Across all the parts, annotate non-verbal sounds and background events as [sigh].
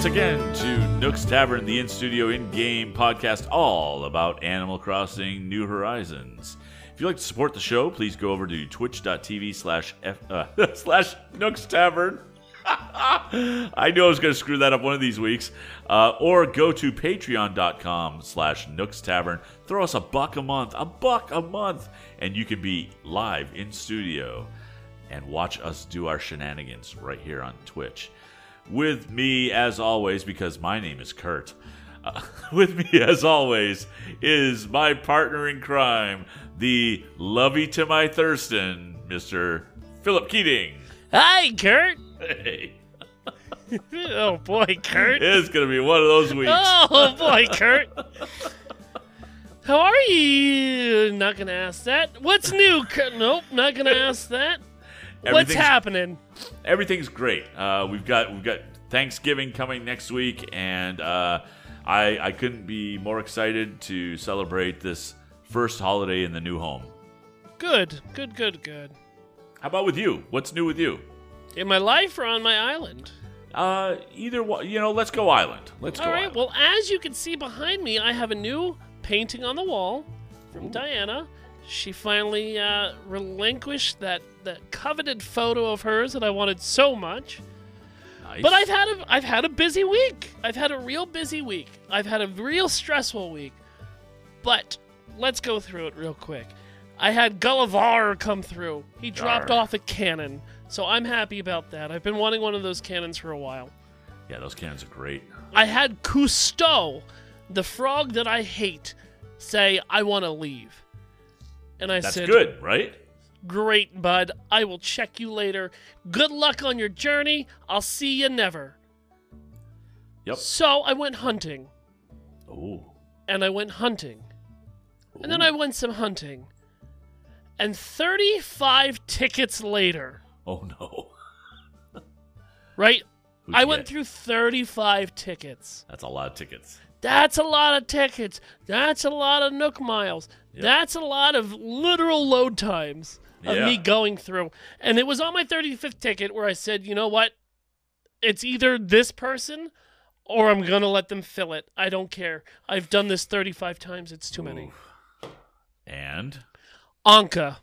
once again to Nook's Tavern, the in studio, in game podcast all about Animal Crossing New Horizons. If you'd like to support the show, please go over to twitch.tv slash F- uh, [laughs] slash Nook's Tavern. [laughs] I knew I was going to screw that up one of these weeks. Uh, or go to patreon.com slash Nook's Tavern. Throw us a buck a month, a buck a month, and you can be live in studio and watch us do our shenanigans right here on Twitch. With me, as always, because my name is Kurt, uh, [laughs] with me, as always, is my partner in crime, the lovey to my Thurston, Mr. Philip Keating. Hi, Kurt. Hey, [laughs] oh boy, Kurt. it's going to be one of those weeks. Oh boy, Kurt. How are you? Not gonna ask that. What's new, Kurt? Nope, not gonna ask that. What's happening? Everything's great. Uh, we've got we've got Thanksgiving coming next week, and uh, I I couldn't be more excited to celebrate this first holiday in the new home. Good, good, good, good. How about with you? What's new with you? In my life or on my island? Uh, either one. You know, let's go island. Let's All go. right. island. Well, as you can see behind me, I have a new painting on the wall from Diana. She finally uh, relinquished that that coveted photo of hers that I wanted so much. nice. But I've had a I've had a busy week. I've had a real busy week. I've had a real stressful week. But let's go through it real quick. I had Gulliver come through. He dropped off a cannon. So I'm happy about that. I've been wanting one of those cannons for a while. yeah, those cannons are great. I had Cousteau, the frog that I hate, say, I want to leave. And I That's said, good, right? Great, bud. I will check you later. Good luck on your journey. I'll see you never. Yep. So I went hunting, Oh. and I went hunting, and then I went some hunting. And 35 tickets later, Oh no. right? Who'd I went through 35 tickets. That's a lot of tickets. That's a lot of tickets. That's a lot of Nook miles. Yep. That's a lot of literal load times of Yeah. me going through. And it was on my 35th ticket where I said, you know what? It's either this person or I'm going to let them fill it. I don't care. I've done this 35 times. It's too many. And Ankha.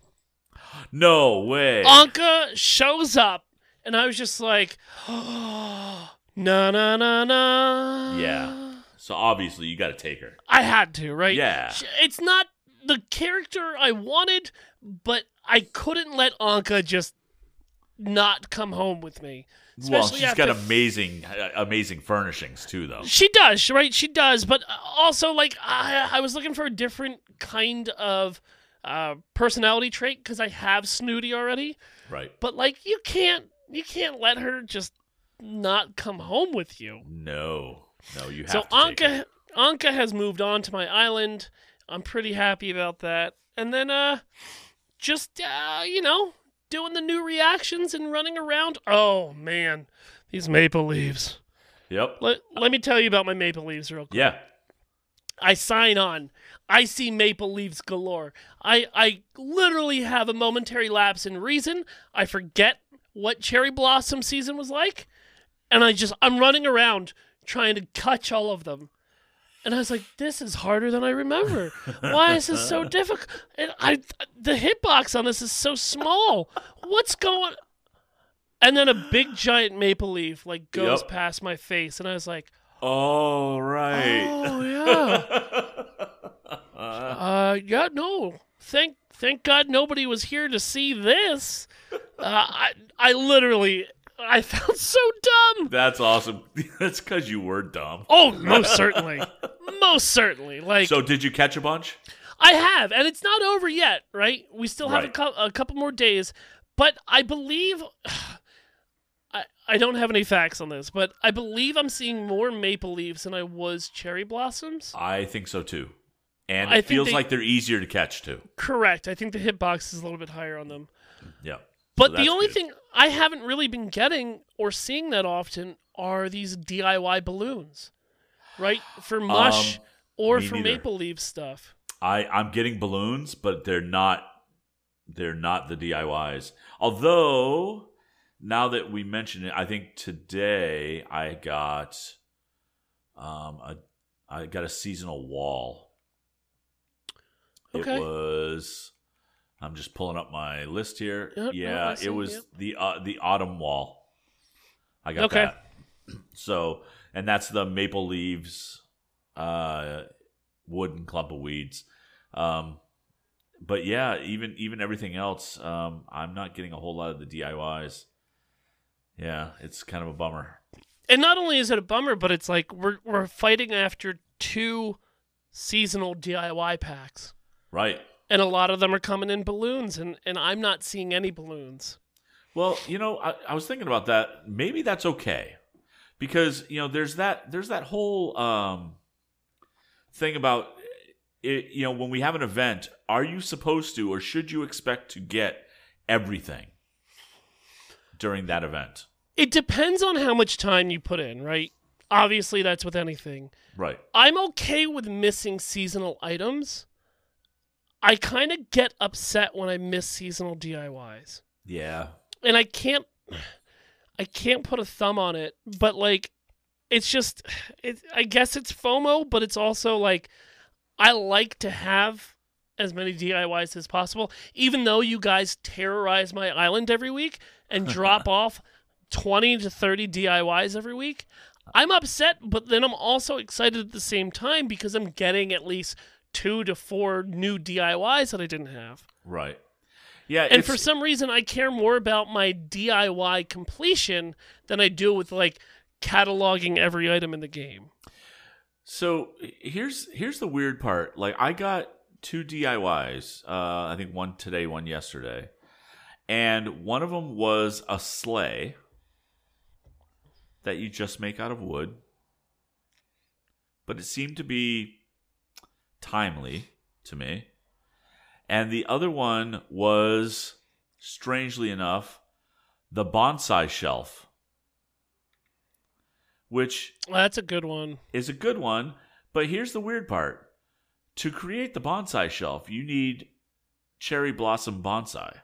no way. Ankha shows up, and I was just like, [gasps] na na na na. Yeah. So obviously you got to take her. I had to, right? Yeah. It's not the character I wanted, but I couldn't let Ankha just not come home with me. well, she's got amazing, uh, amazing furnishings too, though. She does, right? She does, but also like I, I was looking for a different kind of uh, personality trait because I have Snooty already. Right. But like you can't, you can't let her just not come home with you. No. No, you have So to. Ankha Ankha has moved on to my island. I'm pretty happy about that. And then uh just uh you know, doing the new reactions and running around. Oh man, these maple leaves. Yep. Let, let me tell you about my maple leaves real quick. Yeah. I sign on. I see maple leaves galore. I I literally have a momentary lapse in reason. I forget what cherry blossom season was like, and I just I'm running around trying to catch all of them. And I was like, this is harder than I remember. Why is this so [laughs] difficult? And I the hitbox on this is so small. What's going And then a big giant maple leaf like goes Yep. past my face and I was like, Oh right. "Oh yeah." [laughs] Uh, yeah, no. Thank, thank God nobody was here to see this. Uh, I, I literally, I felt so dumb. That's awesome. [laughs] That's because you were dumb. Oh, most certainly, most certainly. Like So did you catch a bunch? I have, and it's not over yet, right? We still have a, Right. cou- a couple more days, but I believe. [sighs] I, I don't have any facts on this, but I believe I'm seeing more maple leaves than I was cherry blossoms. I think so too. And I it feels they- like they're easier to catch too. Correct. I think the hitbox is a little bit higher on them. Yeah. But So the only good. thing I haven't really been getting or seeing that often are these DIY balloons, right? For mush Um, or for neither. maple leaf stuff. I I'm getting balloons, but they're not they're not the DIYs. Although now that we mention it, I think today I got um, a, I got a seasonal wall. Okay. It was. I'm just pulling up my list here. Yep, yeah, it was yep. the uh, the autumn wall. I got Okay. that. [clears throat] So, and that's the maple leaves, uh, wood and clump of weeds. Um, but yeah, even even everything else, um, I'm not getting a whole lot of the DIYs. Yeah, it's kind of a bummer. And not only is it a bummer, but it's like we're we're fighting after two seasonal DIY packs. Right. And a lot of them are coming in balloons and, and I'm not seeing any balloons. Well, you know, I, I was thinking about that. Maybe that's okay, because you know, there's that there's that whole um, thing about it. You know, when we have an event, are you supposed to or should you expect to get everything during that event? It depends on how much time you put in, right? Obviously that's with anything. Right. I'm okay with missing seasonal items. I kind of get upset when I miss seasonal DIYs. Yeah. and I can't I can't put a thumb on it, but like it's just it I guess it's FOMO, but it's also like I like to have as many DIYs as possible, even though you guys terrorize my island every week and [laughs] drop off 20 to 30 DIYs every week. I'm upset, but then I'm also excited at the same time because I'm getting at least two to four new DIYs that I didn't have. Right. Yeah. And for some reason, I care more about my DIY completion than I do with like cataloging every item in the game. So here's here's the weird part. Like I got two DIYs. Uh, I think one today, one yesterday, and one of them was a sleigh that you just make out of wood. But it seemed to be timely to me. And the other one was, strangely enough, the bonsai shelf, which Well, that's a good one. is a good one. But here's the weird part to create the bonsai shelf, you need cherry blossom bonsai.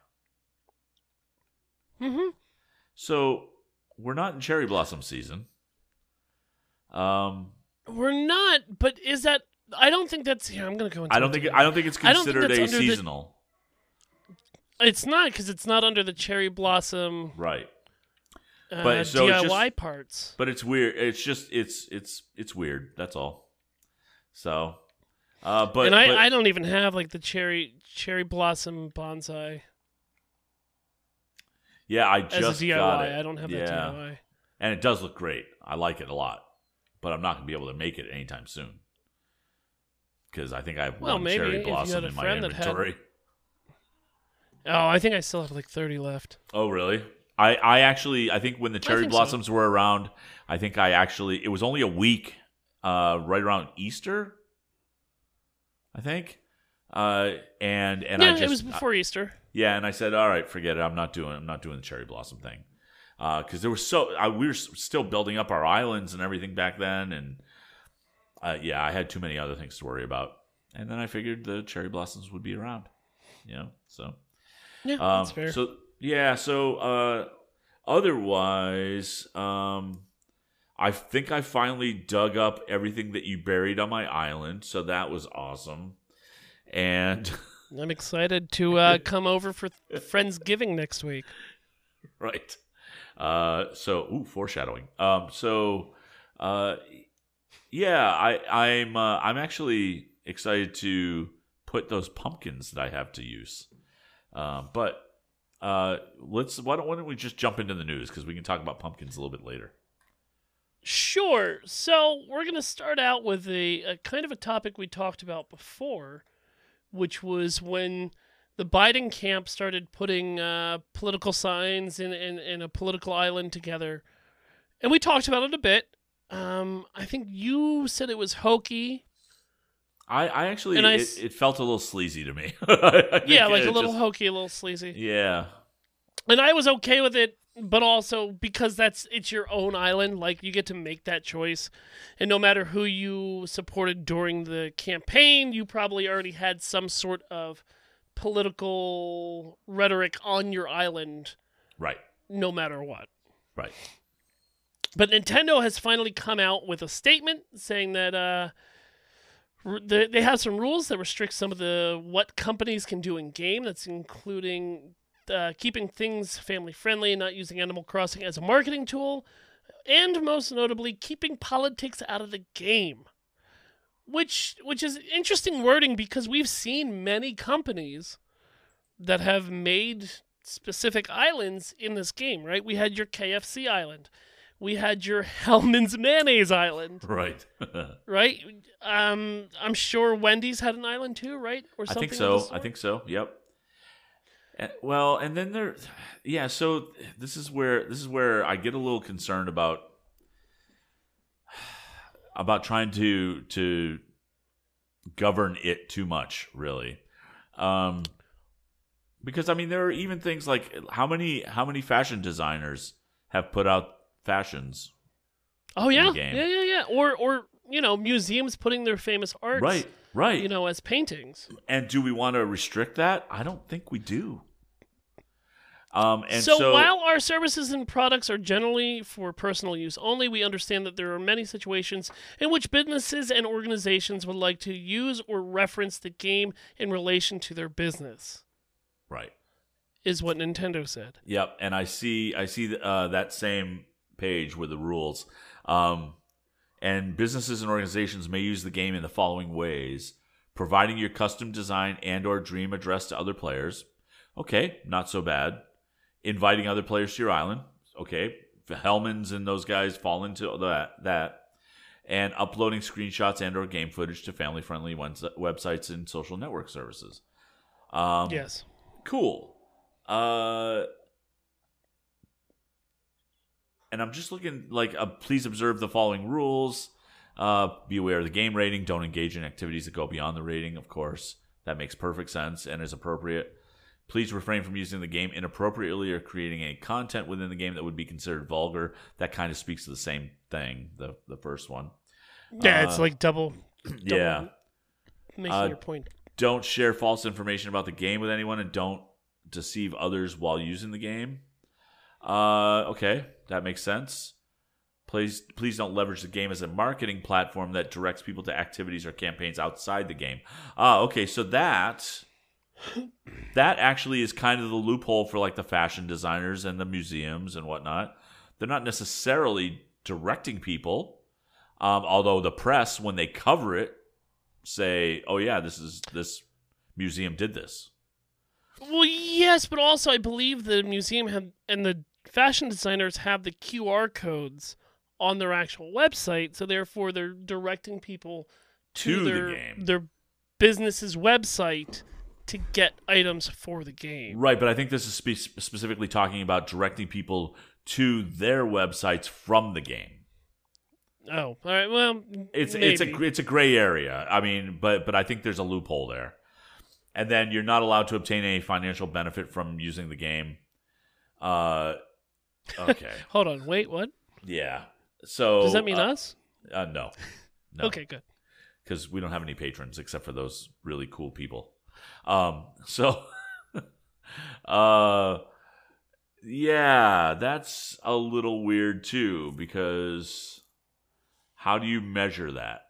hmm So we're not in cherry blossom season. Um, We're not, but is that? I don't think that's. Yeah, I'm gonna go into. I don't think today. I don't think it's don't think considered a under the- seasonal. it's not because it's not under the cherry blossom Right. uh, But so it's DIY just- parts. But it's weird. It's just it's it's it's weird. That's all. So, uh, but and I, but- I don't even have like the cherry cherry blossom bonsai yeah, I just DIY. got it. I don't have yeah. that DIY. and it does look great. I like it a lot, but I'm not gonna be able to make it anytime soon because I think I have Well, one maybe cherry blossom in my that had- inventory. [laughs] Oh, I think I still have like 30 left. Oh, really? I, I actually I think when the cherry think so. blossoms were around, I think I actually it was only a week, uh, right around Easter. I think, uh, and and yeah, I just it was before Easter. yeah, and I said, all right, forget it. I'm not doing I'm not doing the cherry blossom thing, because there was so I, we were still building up our islands and everything back then, and uh, yeah, I had too many other things to worry about. And then I figured the cherry blossoms would be around, you know. So Yeah, um, that's fair. So yeah, so uh, otherwise, um, I think I finally dug up everything that you buried on my island, so that was awesome. And [laughs] I'm excited to uh, [laughs] come over for Friendsgiving next week. right, uh, so ooh, foreshadowing. Um, so uh, yeah, I I'm uh, I'm actually excited to put those pumpkins that I have to use. Um, but uh, let's why don't why don't we just jump into the news because we can talk about pumpkins a little bit later. Sure. So we're going to start out with a, a kind of a topic we talked about before, which was when the Biden camp started putting uh, political signs in, in, in a political island together. And we talked about it a bit. Um, I think you said it was hokey. I, I actually I it, it felt a little sleazy to me. [laughs] Yeah, like a little just- hokey, a little sleazy. yeah, and I was okay with it, but also because that's it's your own island, like you get to make that choice, and no matter who you supported during the campaign, you probably already had some sort of political rhetoric on your island, right, no matter what. right. But Nintendo has finally come out with a statement saying that uh, they have some rules that restrict some of the what companies can do in game. That's including uh, keeping things family friendly, and not using Animal Crossing as a marketing tool, and most notably, keeping politics out of the game. Which which is interesting wording because we've seen many companies that have made specific islands in this game, right? We had your KFC island. We had your Hellman's mayonnaise island, Right. [laughs] right? Um, I'm sure Wendy's had an island too, right? Or I something. think so. I think so. Yep. And, well, and then there, yeah. So this is where this is where I get a little concerned about [sighs] about trying to to govern it too much, really. Um, because I mean, there are even things like how many how many fashion designers have put out fashions, Oh yeah, yeah, yeah, yeah. Or or you know museums putting their famous art right? Right. You know, as paintings. And do we want to restrict that? I don't think we do. Um, and so, so, while our services and products are generally for personal use only, we understand that there are many situations in which businesses and organizations would like to use or reference the game in relation to their business. right, Is what Nintendo said. yep. And I see, I see uh, that same page with the rules. Um, and businesses and organizations may use the game in the following ways: providing your custom design and/or dream address to other players. Okay, not so bad. Inviting other players to your island. Okay, the Hellmans and those guys fall into that. That and uploading screenshots and/or game footage to family-friendly ones- websites and social network services. Um, yes. Cool. Uh, and I'm just looking like uh, please observe the following rules. Uh, be aware of the game rating. Don't engage in activities that go beyond the rating. Of course, that makes perfect sense and is appropriate. Please refrain from using the game inappropriately or creating any content within the game that would be considered vulgar. That kind of speaks to the same thing. The the first one. Yeah, it's Uh, like double, [clears throat] Yeah. making Uh, your point. don't share false information about the game with anyone and don't deceive others while using the game. Uh, okay, that makes sense. Please, please don't leverage the game as a marketing platform that directs people to activities or campaigns outside the game. Ah, okay, so that that actually is kind of the loophole for like the fashion designers and the museums and whatnot. They're not necessarily directing people, um, although the press, when they cover it, say, "Oh yeah, this is this museum did this." Well, yes, but also I believe the museum had, and the fashion designers have the QR codes on their actual website, so therefore they're directing people to, To the their game. their business's website to get items for the game. Right, but I think this is spe- specifically talking about directing people to their websites from the game. Oh, all right. Well, It's maybe. it's a it's a gray area. I mean, but but I think there's a loophole there. And then you're not allowed to obtain any financial benefit from using the game. Uh, okay, [laughs] Hold on. Wait. What yeah. So does that mean? uh, us? Uh, no, no. [laughs] Okay. Good. because we don't have any patrons except for those really cool people. Um, [laughs] so, uh, yeah, that's a little weird too because how do you measure that?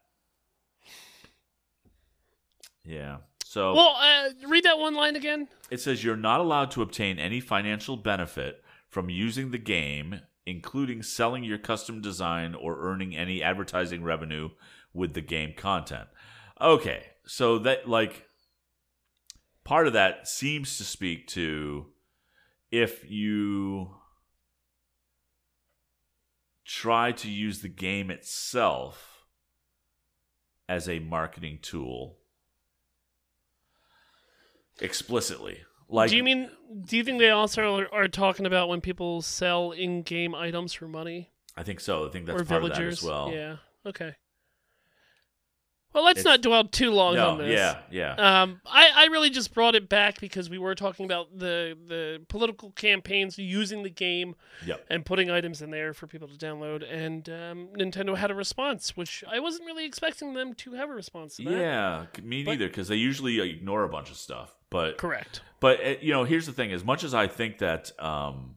Yeah. So Well, uh, read that one line again. it says you're not allowed to obtain any financial benefit from using the game, including selling your custom design or earning any advertising revenue with the game content. Okay, so that like part of that seems to speak to if you try to use the game itself as a marketing tool explicitly. Like do you mean? Do you think they also are, are talking about when people sell in-game items for money I think so. I think that's or part villagers? of that as well. Yeah. Okay. Well, let's It's- not dwell too long No, on this. yeah, yeah. Um, I, I really just brought it back because we were talking about the the political campaigns using the game yep. and putting items in there for people to download, and um, Nintendo had a response, which I wasn't really expecting them to have a response to that. Yeah, me neither because they usually ignore a bunch of stuff. But Correct. but uh, you know, here's the thing: as much as I think that um,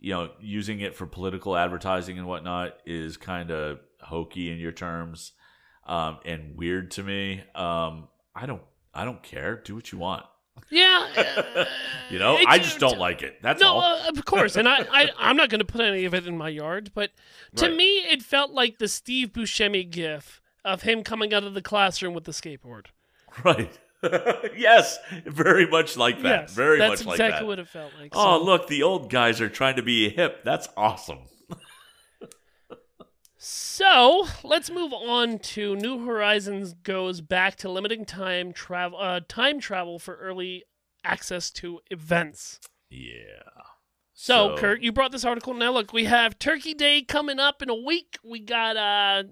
you know, using it for political advertising and whatnot is kind of hokey in your terms um, and weird to me. Um, I don't, I don't care. Do what you want. Yeah, [laughs] uh, You know, I just don't like it. That's No, all. uh, of course, and I, I, [laughs] I'm not going to put any of it in my yard. But to Right. me, it felt like the Steve Buscemi gif of him coming out of the classroom with the skateboard. Right. [laughs] yes, very much like that. yes, very that's much like exactly that. what it felt like. Oh, So- look, the old guys are trying to be hip. That's awesome. So let's move on to New Horizons goes back to limiting time travel, uh, time travel for early access to events. Yeah. So, Kurt, you brought this article. Now look, we have Turkey Day coming up in a week. We got uh,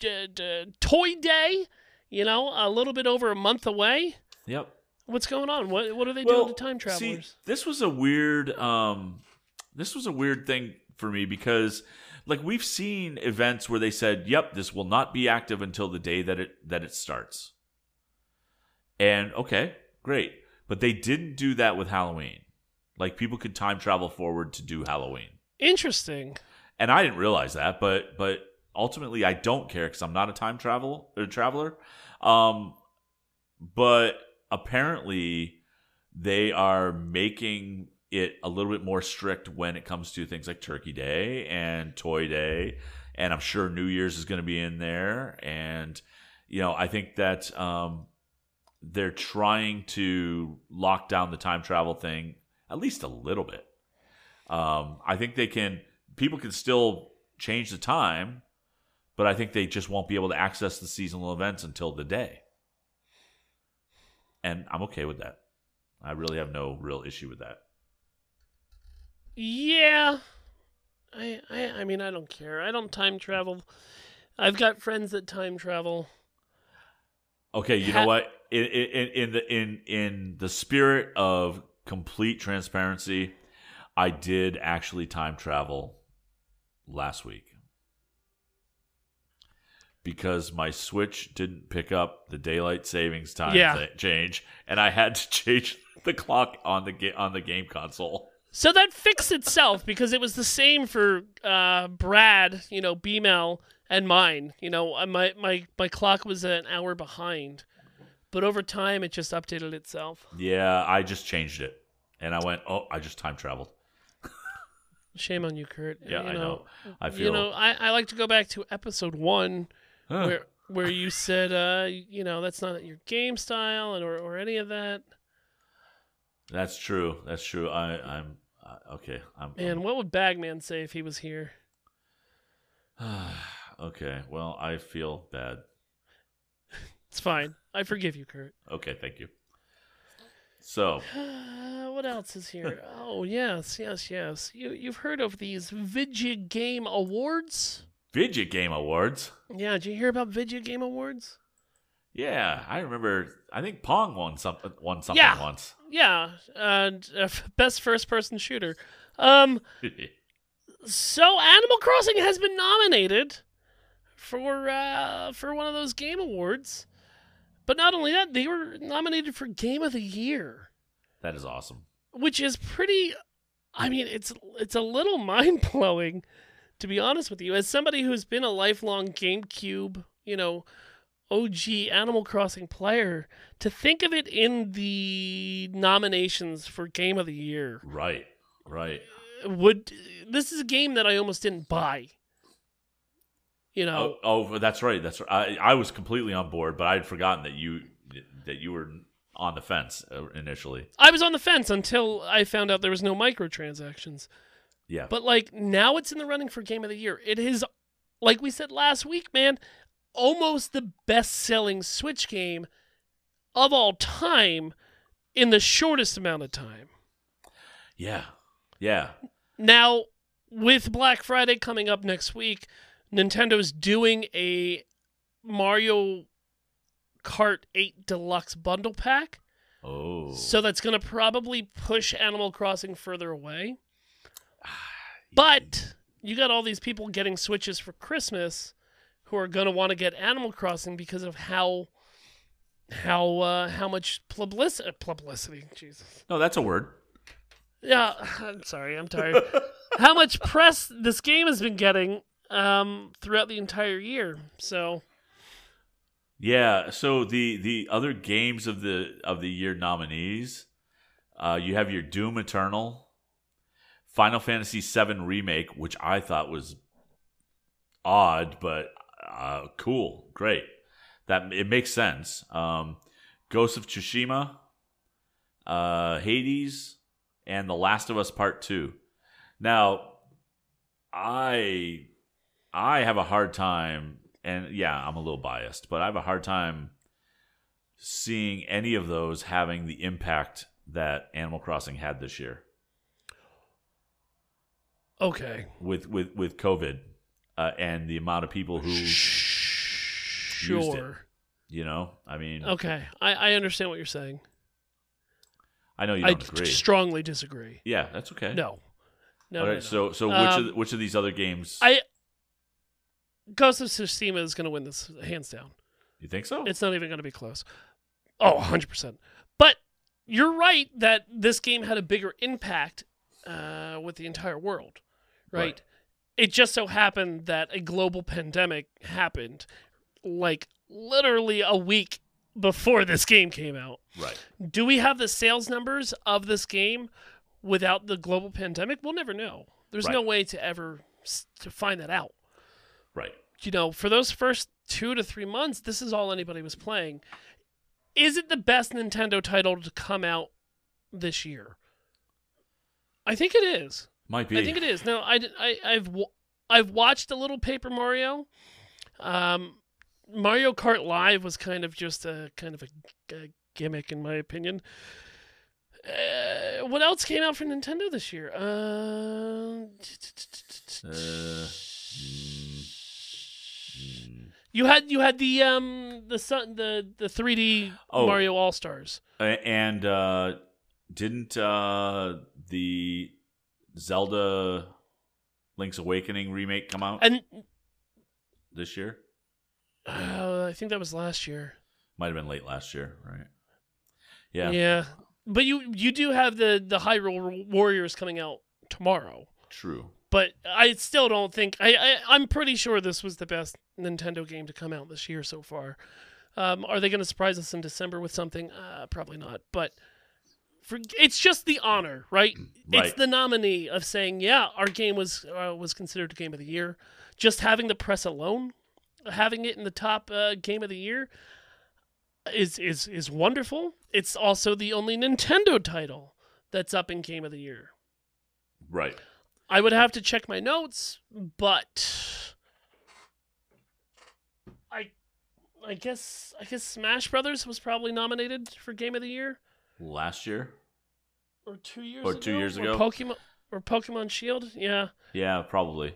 d- d- Toy Day. You know, a little bit over a month away. Yep. What's going on? What what are they Well, doing to time travelers? See, this was a weird um this was a weird thing for me because like we've seen events where they said, "Yep, this will not be active until the day that it that it starts." And okay, great. But they didn't do that with Halloween. Like people could time travel forward to do Halloween. Interesting. and I didn't realize that, but but ultimately I don't care because I'm not a time travel or traveler. Um, but apparently they are making it a little bit more strict when it comes to things like Turkey Day and Toy Day, and I'm sure New Year's is going to be in there. And you know, I think that um, they're trying to lock down the time travel thing at least a little bit. Um, I think they can. People can still change the time, but I think they just won't be able to access the seasonal events until the day. And I'm okay with that. I really have no real issue with that. Yeah. I, I I mean I don't care. I don't time travel. I've got friends that time travel. Okay, you Ha- know what? In, in in the in in the spirit of complete transparency, I did actually time travel last week because my Switch didn't pick up the daylight savings time Yeah. change, and I had to [laughs] change the clock on the ga- on the game console. So that fixed itself because it was the same for uh, Brad, you know, BML and mine. You know, uh, my, my, my clock was an hour behind. But over time, it just updated itself. Yeah, I just changed it, and I went, oh, I just time traveled. Shame on you, Kurt. Yeah, you I know. I feel You know, I, I like to go back to episode one Huh. where where you said, uh, you know, that's not your game style and or, or any of that. that's true. That's true. I, I'm uh, okay. I'm, I'm Man, what would Bagman say if he was here? [sighs] okay. Well, I feel bad. It's fine. I forgive you, Kurt. [laughs] Okay, thank you. So, Uh, [sighs] what else is here? [laughs] oh yes, yes, yes. You you've heard of these Vidya Game Awards? Vidya Game Awards. Yeah, did you hear about Vidya Game Awards? Yeah, I remember. I think Pong won something. Won something Yeah. once. Yeah, and uh, best first-person shooter. Um, [laughs] so Animal Crossing has been nominated for uh, for one of those game awards. But not only that, they were nominated for Game of the Year. that is awesome. which is pretty I mean it's it's a little [laughs] mind-blowing to be honest with you as somebody who's been a lifelong GameCube, you know, OG Animal Crossing player to think of it in the nominations for Game of the Year Right. Right. would this is a game that I almost didn't buy. You know, Oh, oh, that's right. That's right. I, I was completely on board, but I had forgotten that you that you were on the fence uh, initially. I was on the fence until I found out there was no microtransactions. Yeah. But like now it's in the running for game of the year. It is like we said last week, man, almost the best-selling Switch game of all time in the shortest amount of time. yeah. Yeah. Now, with Black Friday coming up next week, Nintendo's doing a Mario Kart 8 Deluxe bundle pack. Oh. So that's going to probably push Animal Crossing further away. [sighs] But you got all these people getting Switches for Christmas who are going to want to get Animal Crossing because of how how uh, how much publicity publicity Jesus. no, that's a word. Yeah, I'm sorry, I'm tired. [laughs] how much press this game has been getting um, throughout the entire year. So Yeah. So the the other games of the of the year nominees, uh, you have your Doom Eternal, Final Fantasy VII remake, which I thought was odd but uh, cool, great. That it makes sense. Um, Ghost of Tsushima, uh, Hades, and The Last of Us Part Two. Now, I I have a hard time, and yeah, I'm a little biased, but I have a hard time seeing any of those having the impact that Animal Crossing had this year okay, with with with COVID uh, and the amount of people who sure. you know. I mean, Okay, I, I understand what you're saying. I know you don't agree. strongly disagree. yeah, that's okay. No, no, All no, no. So so which Um, of, which of these other games? I Ghost of Tsushima is going to win this hands down. you think so? It's not even going to be close. Oh, 100%. But you're right that this game had a bigger impact uh, with the entire world, right? Right. It just so happened that a global pandemic happened like literally a week before this game came out. right. Do we have the sales numbers of this game without the global pandemic? We'll never know. There's no way to ever to find that out Right. you know, for those first two to three months, this is all anybody was playing. Is it the best Nintendo title to come out this year? I think it is. Might be. I think it is. Now, I, I, I've I've watched a little Paper Mario. Um, Mario Kart Live was kind of just a kind of a, a gimmick, in my opinion. Uh, what else came out for Nintendo this year? Uh, Uh, mm, mm. You had you had the um the sun the the 3D Oh. Mario All Stars. And uh, didn't uh, the Zelda Link's Awakening remake come out And this year? uh, I think that was last year. Might have been late last year, right? Yeah, Yeah. But you you do have the the Hyrule Warriors coming out tomorrow. true. But I still don't think I, I I'm pretty sure this was the best Nintendo game to come out this year so far. Um, are they going to surprise us in December with something? Uh, probably not. But for, it's just the honor, right? It's the nominee of saying, yeah, our game was uh, was considered game of the year. Just having the press alone, having it in the top uh, game of the year, is is is wonderful. It's also the only Nintendo title that's up in game of the year. Right. I would have to check my notes, but I I guess I guess Smash Brothers was probably nominated for Game of the Year Last year? or 2 years Or ago. two years or ago. Pokemon or Pokemon Shield. Yeah. Yeah, probably.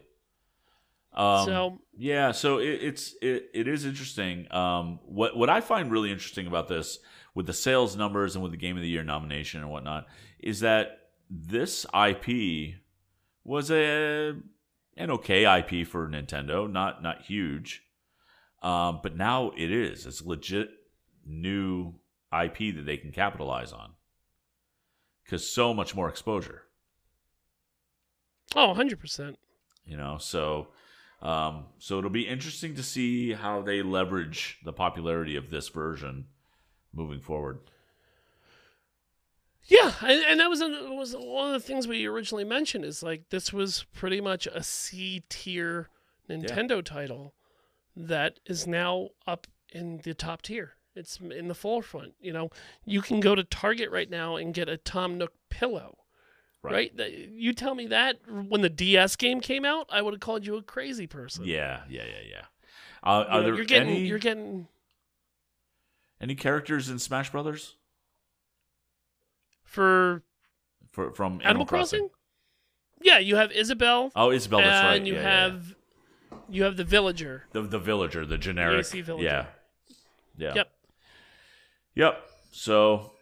Um, so, Yeah, so it, it's it, it is interesting. Um, what what I find really interesting about this, with the sales numbers and with the Game of the Year nomination and whatnot, is that this IP was a an okay IP for Nintendo, not not huge, um, but now it is. It's legit new IP that they can capitalize on because so much more exposure oh, 100%. you know so um, so it'll be interesting to see how they leverage the popularity of this version moving forward Yeah, and, and that was an, was one of the things we originally mentioned is like this was pretty much a C tier Nintendo title that is now up in the top tier. It's in the forefront. You know, you can go to Target right now and get a Tom Nook pillow. Right? That- You tell me that when the DS game came out, I would have called you a crazy person. yeah yeah yeah yeah uh, You are know, there you're getting any you're getting any characters in smash brothers for for, from animal, Animal Crossing? Yeah, you have Isabelle oh isabelle that's right. and right you Yeah, yeah, yeah. have you have the villager. the, the villager the generic villager. yeah yeah Yep. Yep so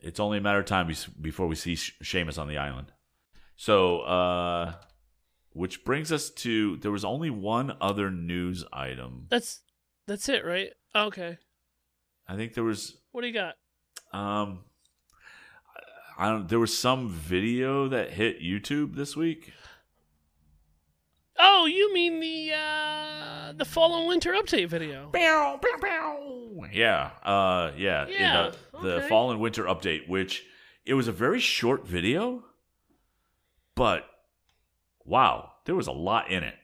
it's only a matter of time before we see Seamus on the island so uh which brings us to there was only one other news item That's that's it, right? Okay. I think there was What do you got? um I don't. There was some video that hit YouTube this week. Oh, you mean the uh, the fall and winter update video? Yeah, uh, yeah, Yeah, the, the okay. fall and winter update, which it was a very short video, but wow, there was a lot in it.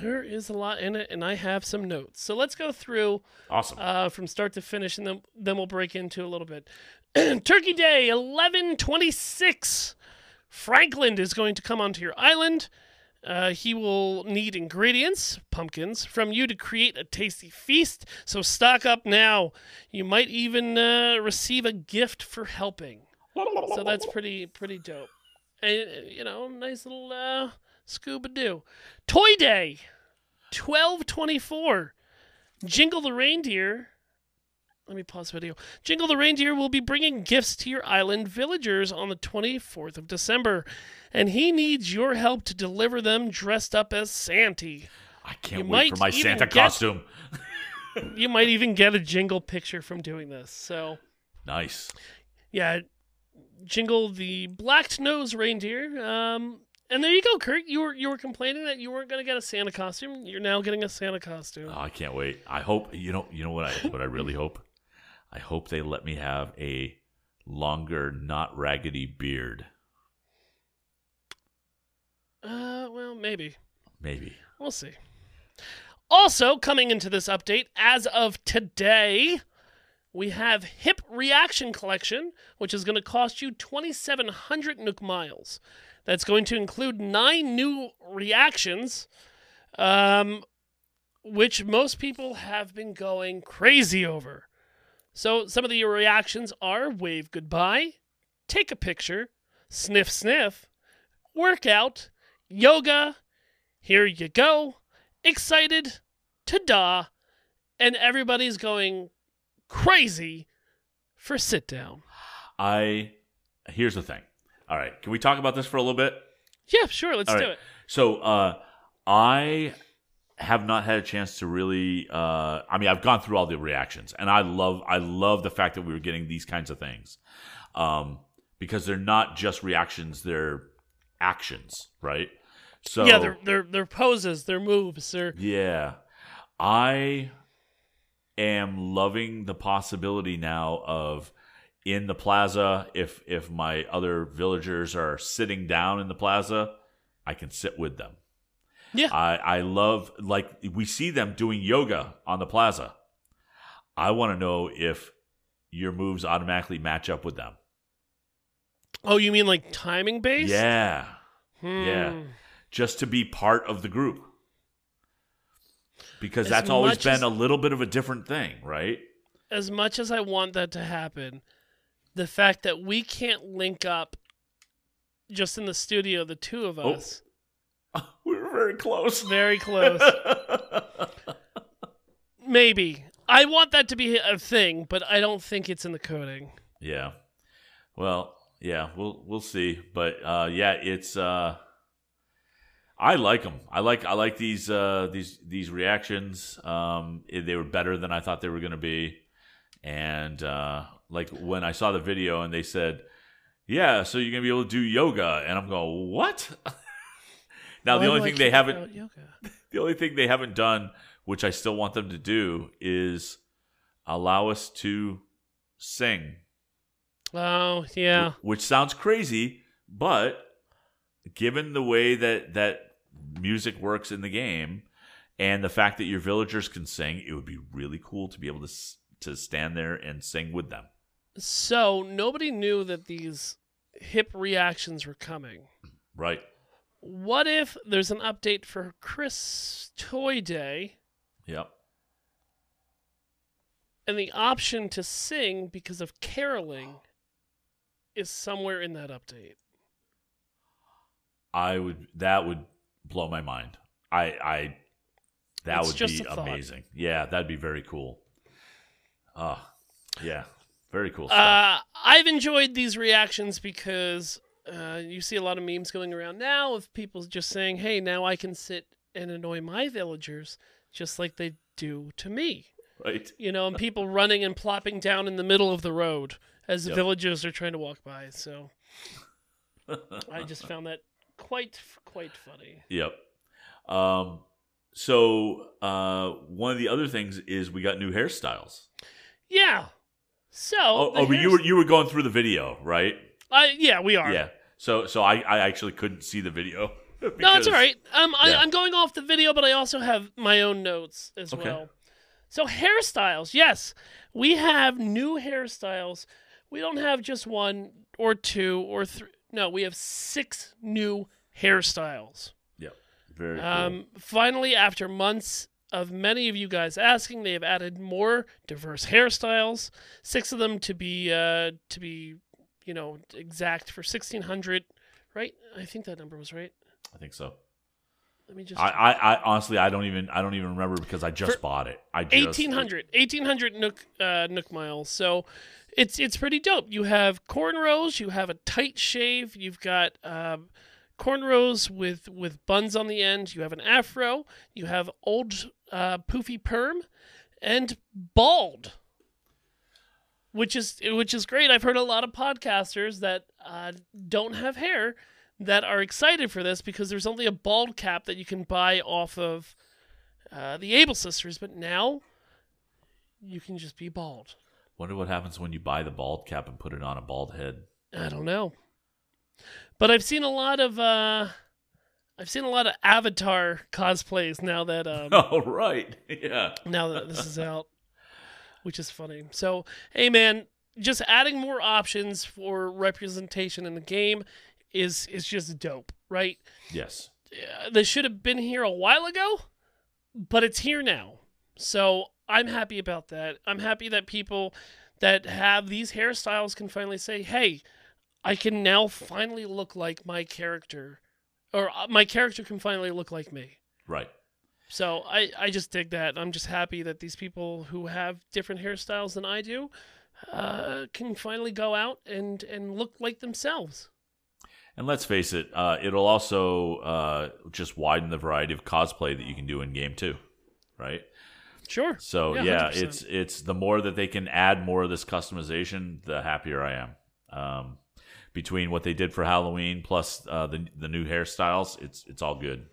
There is a lot in it, and I have some notes. So let's go through Awesome. uh, from start to finish, and then then we'll break into a little bit. [clears throat] Turkey Day, eleven twenty six. Franklin is going to come onto your island. Uh, he will need ingredients, pumpkins, from you to create a tasty feast. So stock up now. You might even uh, receive a gift for helping. So that's pretty pretty dope. And you know, nice little uh, scuba doo. Toy Day, twelve twenty four. Jingle the reindeer. Let me pause the video. Jingle the reindeer will be bringing gifts to your island villagers on the 24th of December, and he needs your help to deliver them dressed up as Santy. I can't you wait for my Santa get- costume. [laughs] You might even get a jingle picture from doing this. So, Nice. yeah, jingle the black nose reindeer. Um, and there you go, Kurt. You were you were complaining that you weren't going to get a Santa costume. You're now getting a Santa costume. Oh, I can't wait. I hope you know. You know what I what I really hope. I hope they let me have a longer, not raggedy beard. Uh, well, maybe. Maybe. We'll see. Also, coming into this update, as of today, we have Hip Reaction Collection, which is going to cost you 2,700 Nook Miles. That's going to include nine new reactions, um, which most people have been going crazy over. So, some of the reactions are Wave Goodbye, Take a Picture, Sniff Sniff, Workout, Yoga, Here You Go, excited, ta-da, and everybody's going crazy for sit down. I. Here's the thing. All right. Can we talk about this for a little bit? Yeah, sure, let's do it. So, uh, I have not had a chance to really. Uh, I mean, I've gone through all the reactions, and I love. I love the fact that we were getting these kinds of things, um, because they're not just reactions; they're actions, right? So yeah, their their their poses, their moves, their Yeah. I am loving the possibility now of in the plaza if if my other villagers are sitting down in the plaza, I can sit with them. Yeah. I I love like we see them doing yoga on the plaza. I want to know if your moves automatically match up with them. Oh, you mean like timing based? Yeah. Hmm. Yeah. Just to be part of the group. Because As that's always been as- a little bit of a different thing, right? As much as I want that to happen, the fact that we can't link up just in the studio, the two of Oh. us, were [laughs] very close. very close. Maybe. I want that to be a thing, but I don't think it's in the coding. yeah. Well, yeah, we'll we'll see, but uh, yeah, it's uh, I like them. I like I like these uh, these these reactions. Um, they were better than I thought they were going to be, and uh, like when I saw the video and they said, "Yeah, so you're gonna be able to do yoga," and I'm going, "What?" [laughs] now Why the only thing they haven't oh, yoga? [laughs] the only thing they haven't done, which I still want them to do, is allow us to sing. Oh, yeah. Wh- Which sounds crazy, but given the way that that music works in the game and the fact that your villagers can sing, it would be really cool to be able to s- to stand there and sing with them. So, nobody knew that these hip reactions were coming. Right. What if there's an update for Chris Toy Day Yep. and the option to sing because of caroling is somewhere in that update? I would that would blow my mind. I I that It's would be amazing. Yeah, that'd be very cool. Ah, yeah. Very cool stuff. Uh, I've enjoyed these reactions because uh, you see a lot of memes going around now of people just saying, hey, now I can sit and annoy my villagers just like they do to me. right. you know, and people running and plopping down in the middle of the road as the Yep. villagers are trying to walk by. So [laughs] I just found that quite quite funny. Yep. Um, so uh, one of the other things is we got new hairstyles. Yeah. So Oh, oh but you were you were going through the video, right? I yeah, we are. Yeah. So so I, I actually couldn't see the video. [laughs] No, it's all right. Um, I, Yeah. I'm going off the video, but I also have my own notes as Okay. well. So hairstyles, yes, we have new hairstyles. We don't have just one or two or three. No, we have six new hairstyles. Yep. Very cool. Um, finally, after months of many of you guys asking, they have added more diverse hairstyles. Six of them to be uh, to be, you know, exact for sixteen hundred. Right? I think that number was right. I think so. Let me just. I, I, I honestly I don't even I don't even remember because I just For bought it. I just 1800 1800 nook uh, nook miles so it's it's pretty dope you have cornrows you have a tight shave you've got um, cornrows with with buns on the end you have an afro you have old uh, poofy perm and bald which is which is great i've heard a lot of podcasters that uh, don't have hair that are excited for this because there's only a bald cap that you can buy off of uh, the Able sisters, but now you can just be bald. Wonder what happens when you buy the bald cap and put it on a bald head. I don't know, but I've seen a lot of uh, I've seen a lot of Avatar cosplays now that um, [laughs] Oh right. [laughs] Yeah. now that this is out, [laughs] which is funny. So hey man, just adding more options for representation in the game is is just dope, right? Yes. uh, this should have been here a while ago, but it's here now. So I'm happy about that. I'm happy that people that have these hairstyles can finally say, hey, I can now finally look like my character, or uh, my character can finally look like me. Right. So I, I just dig that. I'm just happy that these people who have different hairstyles than I do uh, can finally go out and, and look like themselves. And let's face it, uh, it'll also uh, just widen the variety of cosplay that you can do in game too, right? Sure. So Yeah, yeah, it's it's the more that they can add more of this customization, the happier I am. Um, between what they did for Halloween plus uh, the the new hairstyles, it's it's all good.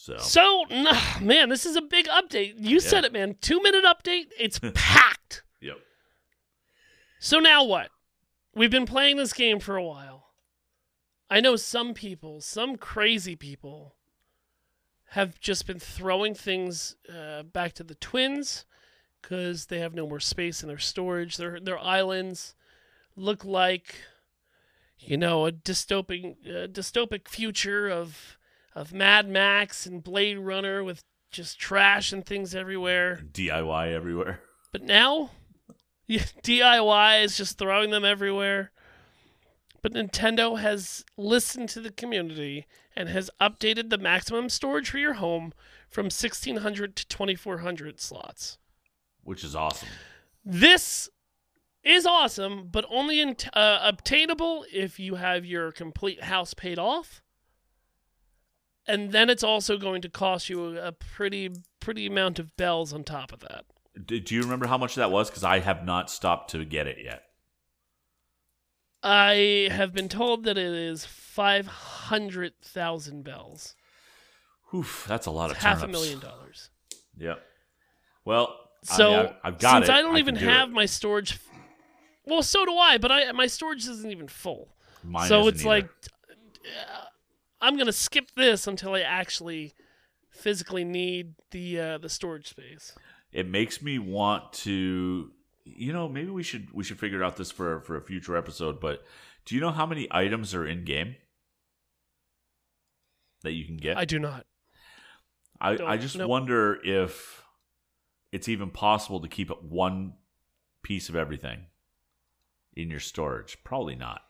So So, nah, man, this is a big update. You said it, man. Two minute update. It's packed. yep, So now what? We've been playing this game for a while. I know some people, some crazy people, have just been throwing things uh, back to the twins because they have no more space in their storage. Their their islands look like, you know, a dystopic uh, dystopic future of of Mad Max and Blade Runner with just trash and things everywhere. DIY everywhere. [laughs] But now, [laughs] yeah, DIY is just throwing them everywhere. But Nintendo has listened to the community and has updated the maximum storage for your home from 1600 to 2400 slots. which is awesome. This is awesome, but only in, uh, obtainable if you have your complete house paid off. And then it's also going to cost you a pretty pretty amount of bells on top of that. Do, do you remember how much that was? Because I have not stopped to get it yet. I have been told that it is 500,000 bells. Oof, that's a lot of It's half a million dollars. Yep. Well, So I mean, I, got it. since it. I don't can even do have it. my storage Well, so do I, but I my storage isn't even full. Mine so it's either. like uh, I'm going to skip this until I actually physically need the uh, the storage space. it makes me want to you know maybe we should we should figure out this for for a future episode but do you know how many items are in game that you can get I do not. i, I, don't- just nope. wonder if it's even possible to keep one piece of everything in your storage probably not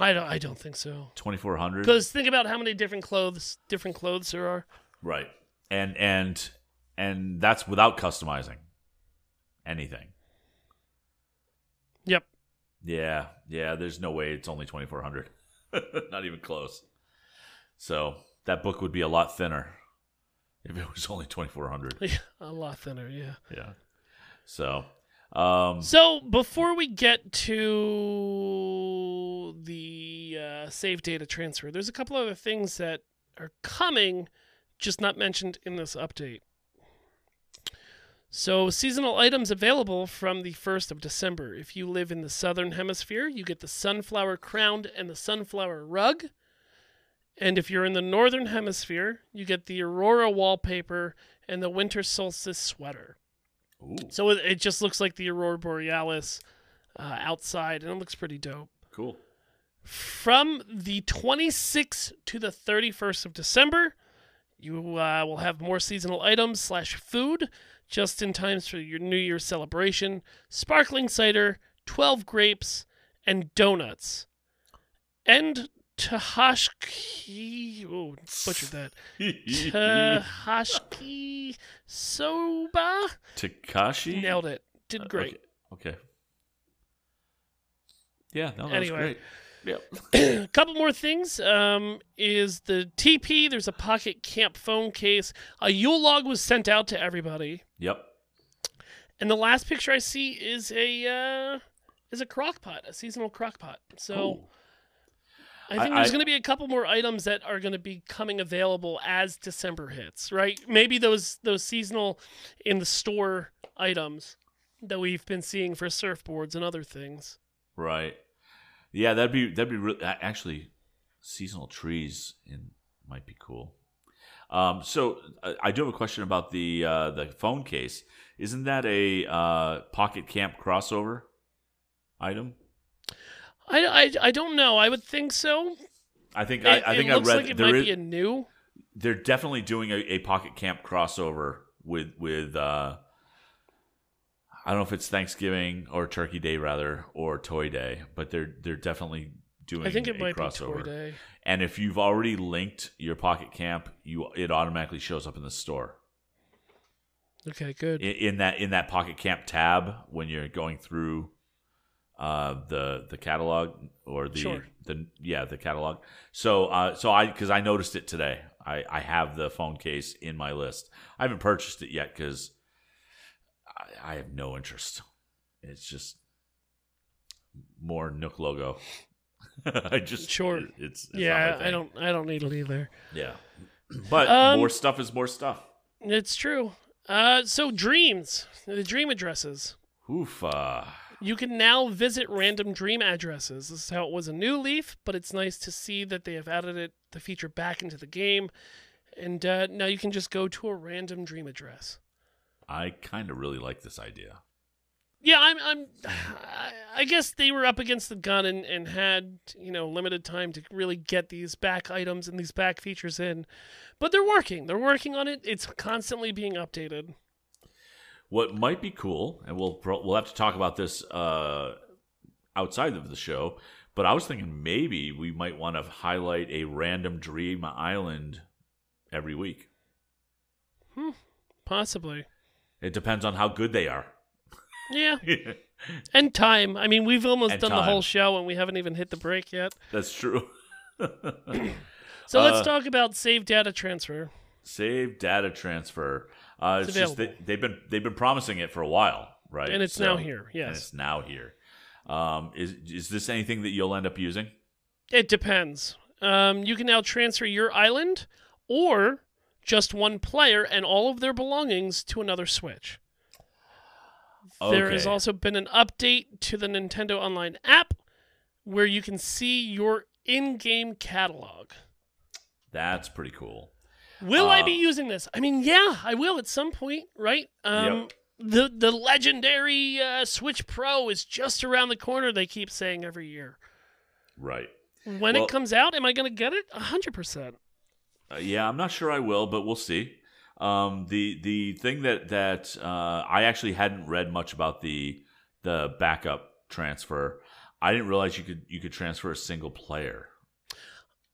I don't I don't think so. 2400 Cuz think about how many different clothes different clothes there are. right and and and that's without customizing anything Yep. Yeah, yeah. There's no way it's only 2,400. [laughs] Not even close. So that book would be a lot thinner. if it was only 2400. [laughs] Yeah, a lot thinner. Yeah. Yeah. So, um, So before we get to the uh, save data transfer, there's a couple other things that are coming, just not mentioned in this update. So seasonal items available from the 1st of December. If you live in the southern hemisphere, you get the sunflower crown and the sunflower rug. And if you're in the northern hemisphere, you get the aurora wallpaper and the winter solstice sweater. ooh, So it, it just looks like the aurora borealis uh, outside, and it looks pretty dope. cool. From the 26th to the 31st of December, you uh, will have more seasonal items slash food just in times for your New Year's celebration. Sparkling cider, 12 grapes, and donuts. And Tahashki. Oh, butchered that. Tahashki soba. Takashi? Nailed it. Did great. Okay. okay. Yeah, no, that Anyway. was great. Yep. a [clears throat] couple more things um, is the TP. There's a Pocket Camp phone case. A Yule log was sent out to everybody, Yep. and the last picture I see is a uh, is a crock pot, a seasonal crock pot. So Cool. I think I- there's going to be a couple more items that are going to be coming available as December hits. Right? Maybe those those seasonal in the store items that we've been seeing for surfboards and other things. Right. Yeah, that'd be that'd be actually seasonal trees in might be cool. Um, so uh, I do have a question about the uh, the phone case. Isn't that a uh, Pocket Camp crossover item? I, I, I don't know. I would think so. I think It, I, I think I read like it there might is- be a new. they're definitely doing a, a Pocket Camp crossover with with uh, I don't know if it's Thanksgiving or Turkey Day rather or Toy Day, but they're they're definitely doing I think it a might crossover. be Toy Day. And if you've already linked your Pocket Camp, you it automatically shows up in the store Okay, good. in, in that in that Pocket Camp tab when you're going through uh, the the catalog or the Sure. the yeah the catalog. So uh, so I because I noticed it today. I I have the phone case in my list. I haven't purchased it yet because I, I have no interest. It's just more Nook logo. [laughs] I just Sure. It's, it's yeah, I don't I don't need it either. Yeah. But Um, more stuff is more stuff. It's true. Uh, so dreams, the dream addresses. Oof. Uh, You can now visit random dream addresses. This is how it was a New Leaf, but it's nice to see that they have added it, the feature back into the game, and uh, now you can just go to a random dream address. I kind of really like this idea. Yeah, I'm. I'm. [sighs] I- guess they were up against the gun and, and had you know limited time to really get these back items and these back features in, but they're working. They're working on it. It's constantly being updated. What might be cool, and we'll we'll have to talk about this uh, outside of the show. But I was thinking maybe we might want to highlight a random dream island every week. Hmm, possibly. It depends on how good they are. Yeah, [laughs] and time. I mean, we've almost And done the whole show and we haven't even hit the break yet. That's true. [laughs] So let's Uh, talk about save data transfer. Save data transfer. Uh, it's It's just that they've been they've been promising it for a while, right? And it's now here, And yes. it's now here. Um, is is this anything that you'll end up using? It depends. Um, you can now transfer your island or just one player and all of their belongings to another Switch. There has also been an update to the Nintendo Online app where you can see your in game catalog. That's pretty cool. Will I Uh, be using this? I mean, yeah, I will at some point, right? Um, The the legendary uh, Switch Pro is just around the corner. They keep saying every year. Right. When Well- it comes out, am I going to get it? hundred percent. Uh, yeah, I'm not sure I will, but we'll see. Um, the the thing that that uh, I actually hadn't read much about the the backup transfer. I didn't realize you could you could transfer a single player.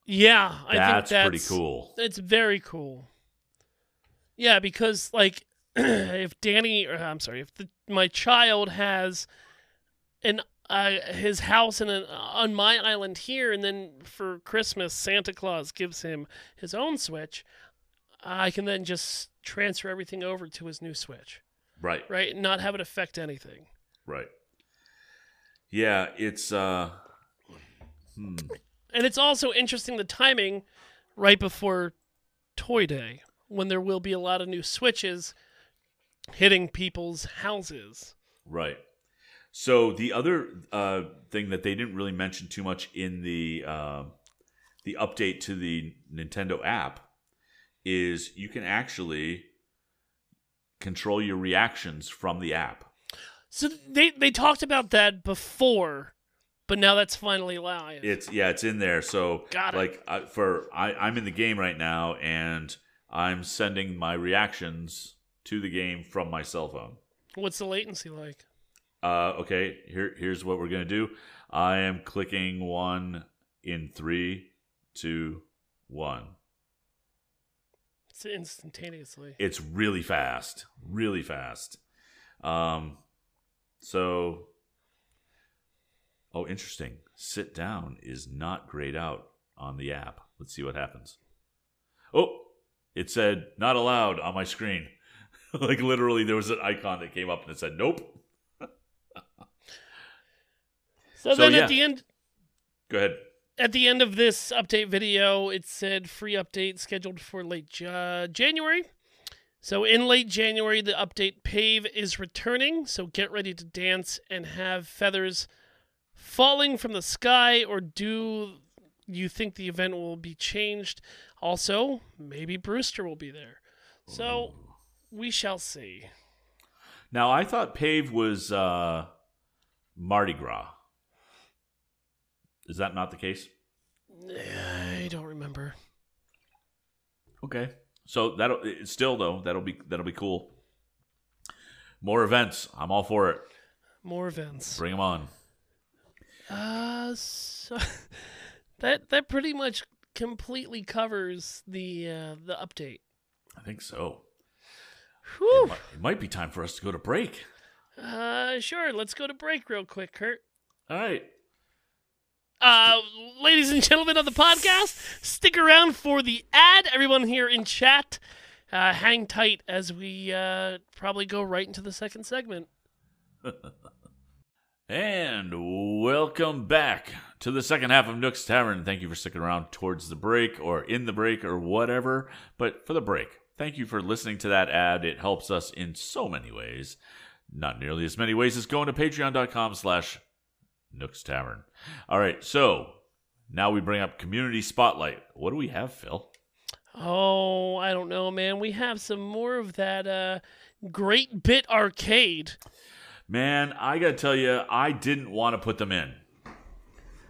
Yeah, I That's, think that's pretty cool. It's very cool. Yeah, because like [clears throat] if Danny, or I'm sorry, if the, my child has an uh, his house in an, on my island here, and then for Christmas Santa Claus gives him his own Switch, I can then just transfer everything over to his new Switch, Right. right? And not have it affect anything. Right. Yeah, it's uh hmm. And it's also interesting the timing right before Toy Day, when there will be a lot of new Switches hitting people's houses. Right. So the other uh, thing that they didn't really mention too much in the uh, the update to the Nintendo app is you can actually control your reactions from the app. So they they talked about that before, but now that's finally live. It's yeah, it's in there. So Got it. like for I, I'm in the game right now, and I'm sending my reactions to the game from my cell phone. What's the latency like? Uh, okay, here here's what we're gonna do. I am clicking one in three, two, one. It's instantaneously. It's really fast, really fast. Um, so, oh, interesting. Sit down is not grayed out on the app. Let's see what happens. Oh, it said not allowed on my screen. [laughs] like literally, there was an icon that came up and it said nope. So, So, then yeah. at the end Go ahead. at the end of this update video, it said free update scheduled for late Ja- January. So in late January, the update Pave is returning. So get ready to dance and have feathers falling from the sky. Or do you think the event will be changed? Also, maybe Brewster will be there. So we shall see. Now I thought Pave was uh, Mardi Gras. Is that not the case? I don't remember. Okay. So that'll still though that'll be that'll be cool. More events. I'm all for it. More events. Bring them on. Uh, so [laughs] that that pretty much completely covers the uh, the update. I think so. Whew. It might, it might be time for us to go to break. Uh, sure. Let's go to break real quick, Kurt. All right. Uh, ladies and gentlemen of the podcast, stick around for the ad. Everyone here in chat, uh, hang tight as we uh, probably go right into the second segment. [laughs] And welcome back to the second half of Nook's Tavern. Thank you for sticking around towards the break or in the break or whatever. But for the break, thank you for listening to that ad. It helps us in so many ways. Not nearly as many ways as going to patreon.com slash Nook's Tavern. All right, so now we bring up Community Spotlight. What do we have, Phil? Oh, I don't know, man. We have some more of that uh, great bit arcade. Man, I got to tell you, I didn't want to put them in.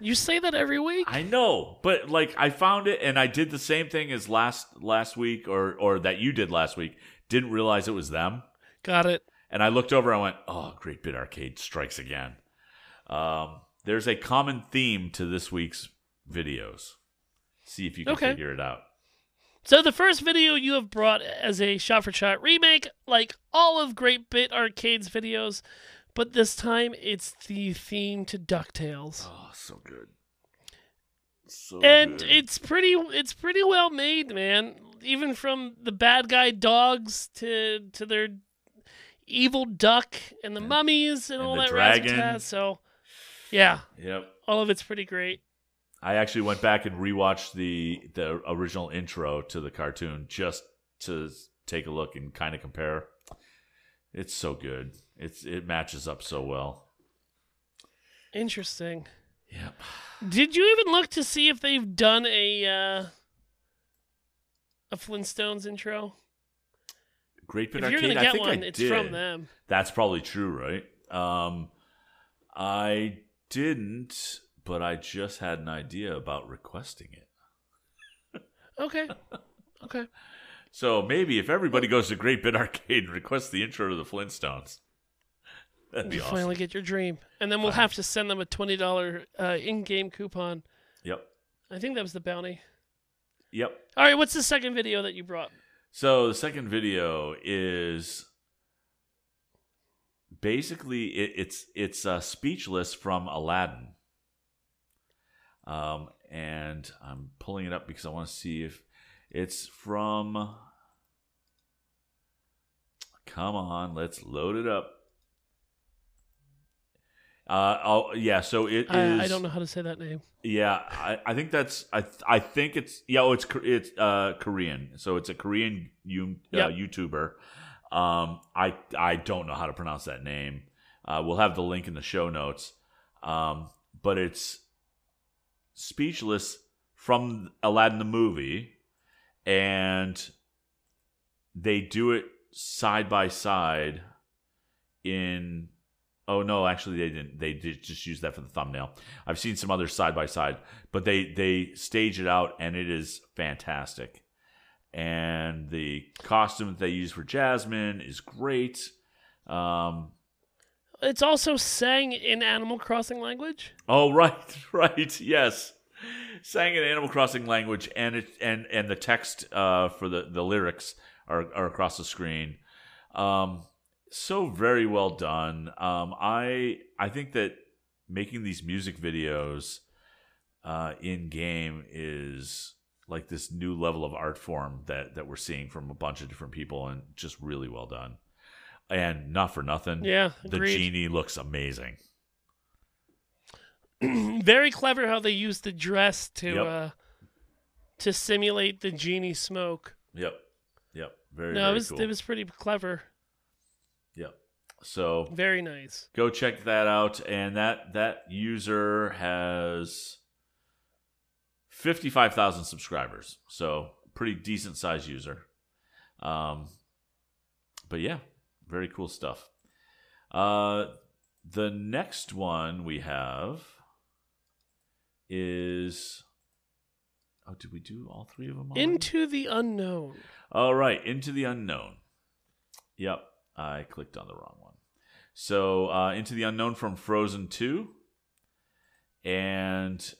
You say that every week. I know, but like I found it and I did the same thing as last last week or or that you did last week. Didn't realize it was them. Got it. And I looked over and I went, "Oh, Great Bit Arcade strikes again." Um, there's a common theme to this week's videos. See if you can Okay. figure it out. So the first video you have brought as a shot-for-shot remake, like all of Great Bit Arcade's videos, but this time it's the theme to DuckTales. Oh, so good. So and good. it's pretty it's pretty well made, man. Even from the bad guy dogs to to their evil duck and the And- mummies and, and all the that dragon. razzmatazz. So yeah, Yep. all of it's pretty great. I actually went back and rewatched the the original intro to the cartoon just to take a look and kind of compare. It's so good. It's it matches up so well. Interesting. Yep. Did you even look to see if they've done a uh, a Flintstones intro? Great Bit if you're Arcade. gonna I get think one, I it's did. from them. That's probably true, right? Um, I didn't, but I just had an idea about requesting it. Okay. Okay. So maybe if everybody goes to Great Bit Arcade and requests the intro to the Flintstones, that'd be you awesome. finally get your dream, and then we'll Fine. have to send them a twenty dollar uh, in-game coupon. Yep. I think that was the bounty. Yep. All right, what's the second video that you brought? So the second video is basically it, it's it's uh, speechless from Aladdin. Um, and I'm pulling it up because I want to see if it's from Come on, let's load it up. Uh oh yeah, so it is. I, I don't know how to say that name. Yeah, I, I think that's I th- I think it's yeah oh, it's it's uh Korean, so it's a Korean you, uh, Yep. YouTuber. Um, I I don't know how to pronounce that name. Uh, we'll have the link in the show notes. Um, but it's speechless from Aladdin the movie, and they do it side by side in oh no actually they didn't they did just use that for the thumbnail i've seen some other side by side but they they stage it out and it is fantastic and the costume that they use for jasmine is great. Um It's also sang in Animal Crossing language. oh [laughs] right right yes. Sang in animal crossing language and it and and the text uh for the the lyrics are, are across the screen. Um so very well done. Um i i think that making these music videos uh in game is like this new level of art form that that we're seeing from a bunch of different people and just really well done and not for nothing Yeah, the agreed. genie looks amazing [clears throat] Very clever how they used the dress to Yep. uh to simulate the genie smoke. yep yep very no, very it was cool. it was pretty clever. Yep. So Very nice. go check that out, and that that user has fifty five thousand subscribers. So pretty decent size user. Um, but yeah, very cool stuff. Uh, the next one we have is. Oh, did we do all three of them? already? Into the unknown. All right, into the unknown. Yep, I clicked on the wrong one. So, uh, into the unknown from Frozen Two, and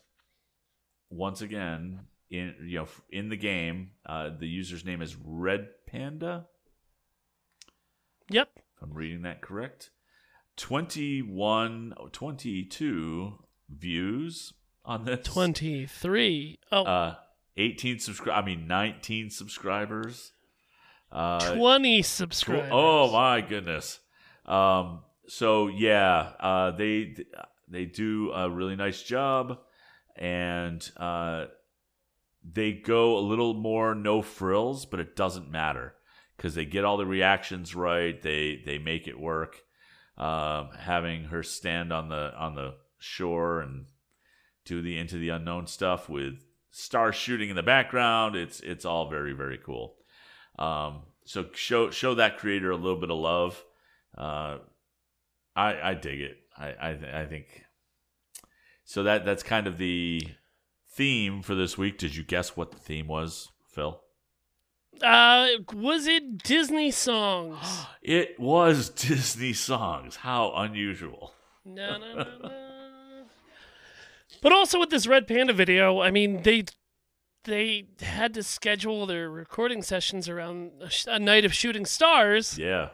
once again, in you know, in the game, uh, the user's name is Red Panda. Yep. If I'm reading that correct, 21, oh, 22 views on this. 23. Oh, Uh, 18 subscribe. I mean, 19 subscribers. Uh, 20 Tw- subscribers. Oh my goodness. Um, so yeah, uh, they they do a really nice job, and uh, they go a little more no frills, but it doesn't matter because they get all the reactions right. They they make it work. Um, having her stand on the on the shore and do the into the unknown stuff with stars shooting in the background. It's it's all very very cool. Um, so show show that creator a little bit of love. Uh, I I dig it. I I, th- I think so. That that's kind of the theme for this week. Did you guess what the theme was, Phil? Uh, was it Disney songs? [gasps] It was [laughs] Disney songs. How unusual. no, no, no, no. But also with this Red Panda video, I mean, they they had to schedule their recording sessions around a, sh- a night of shooting stars, Yeah.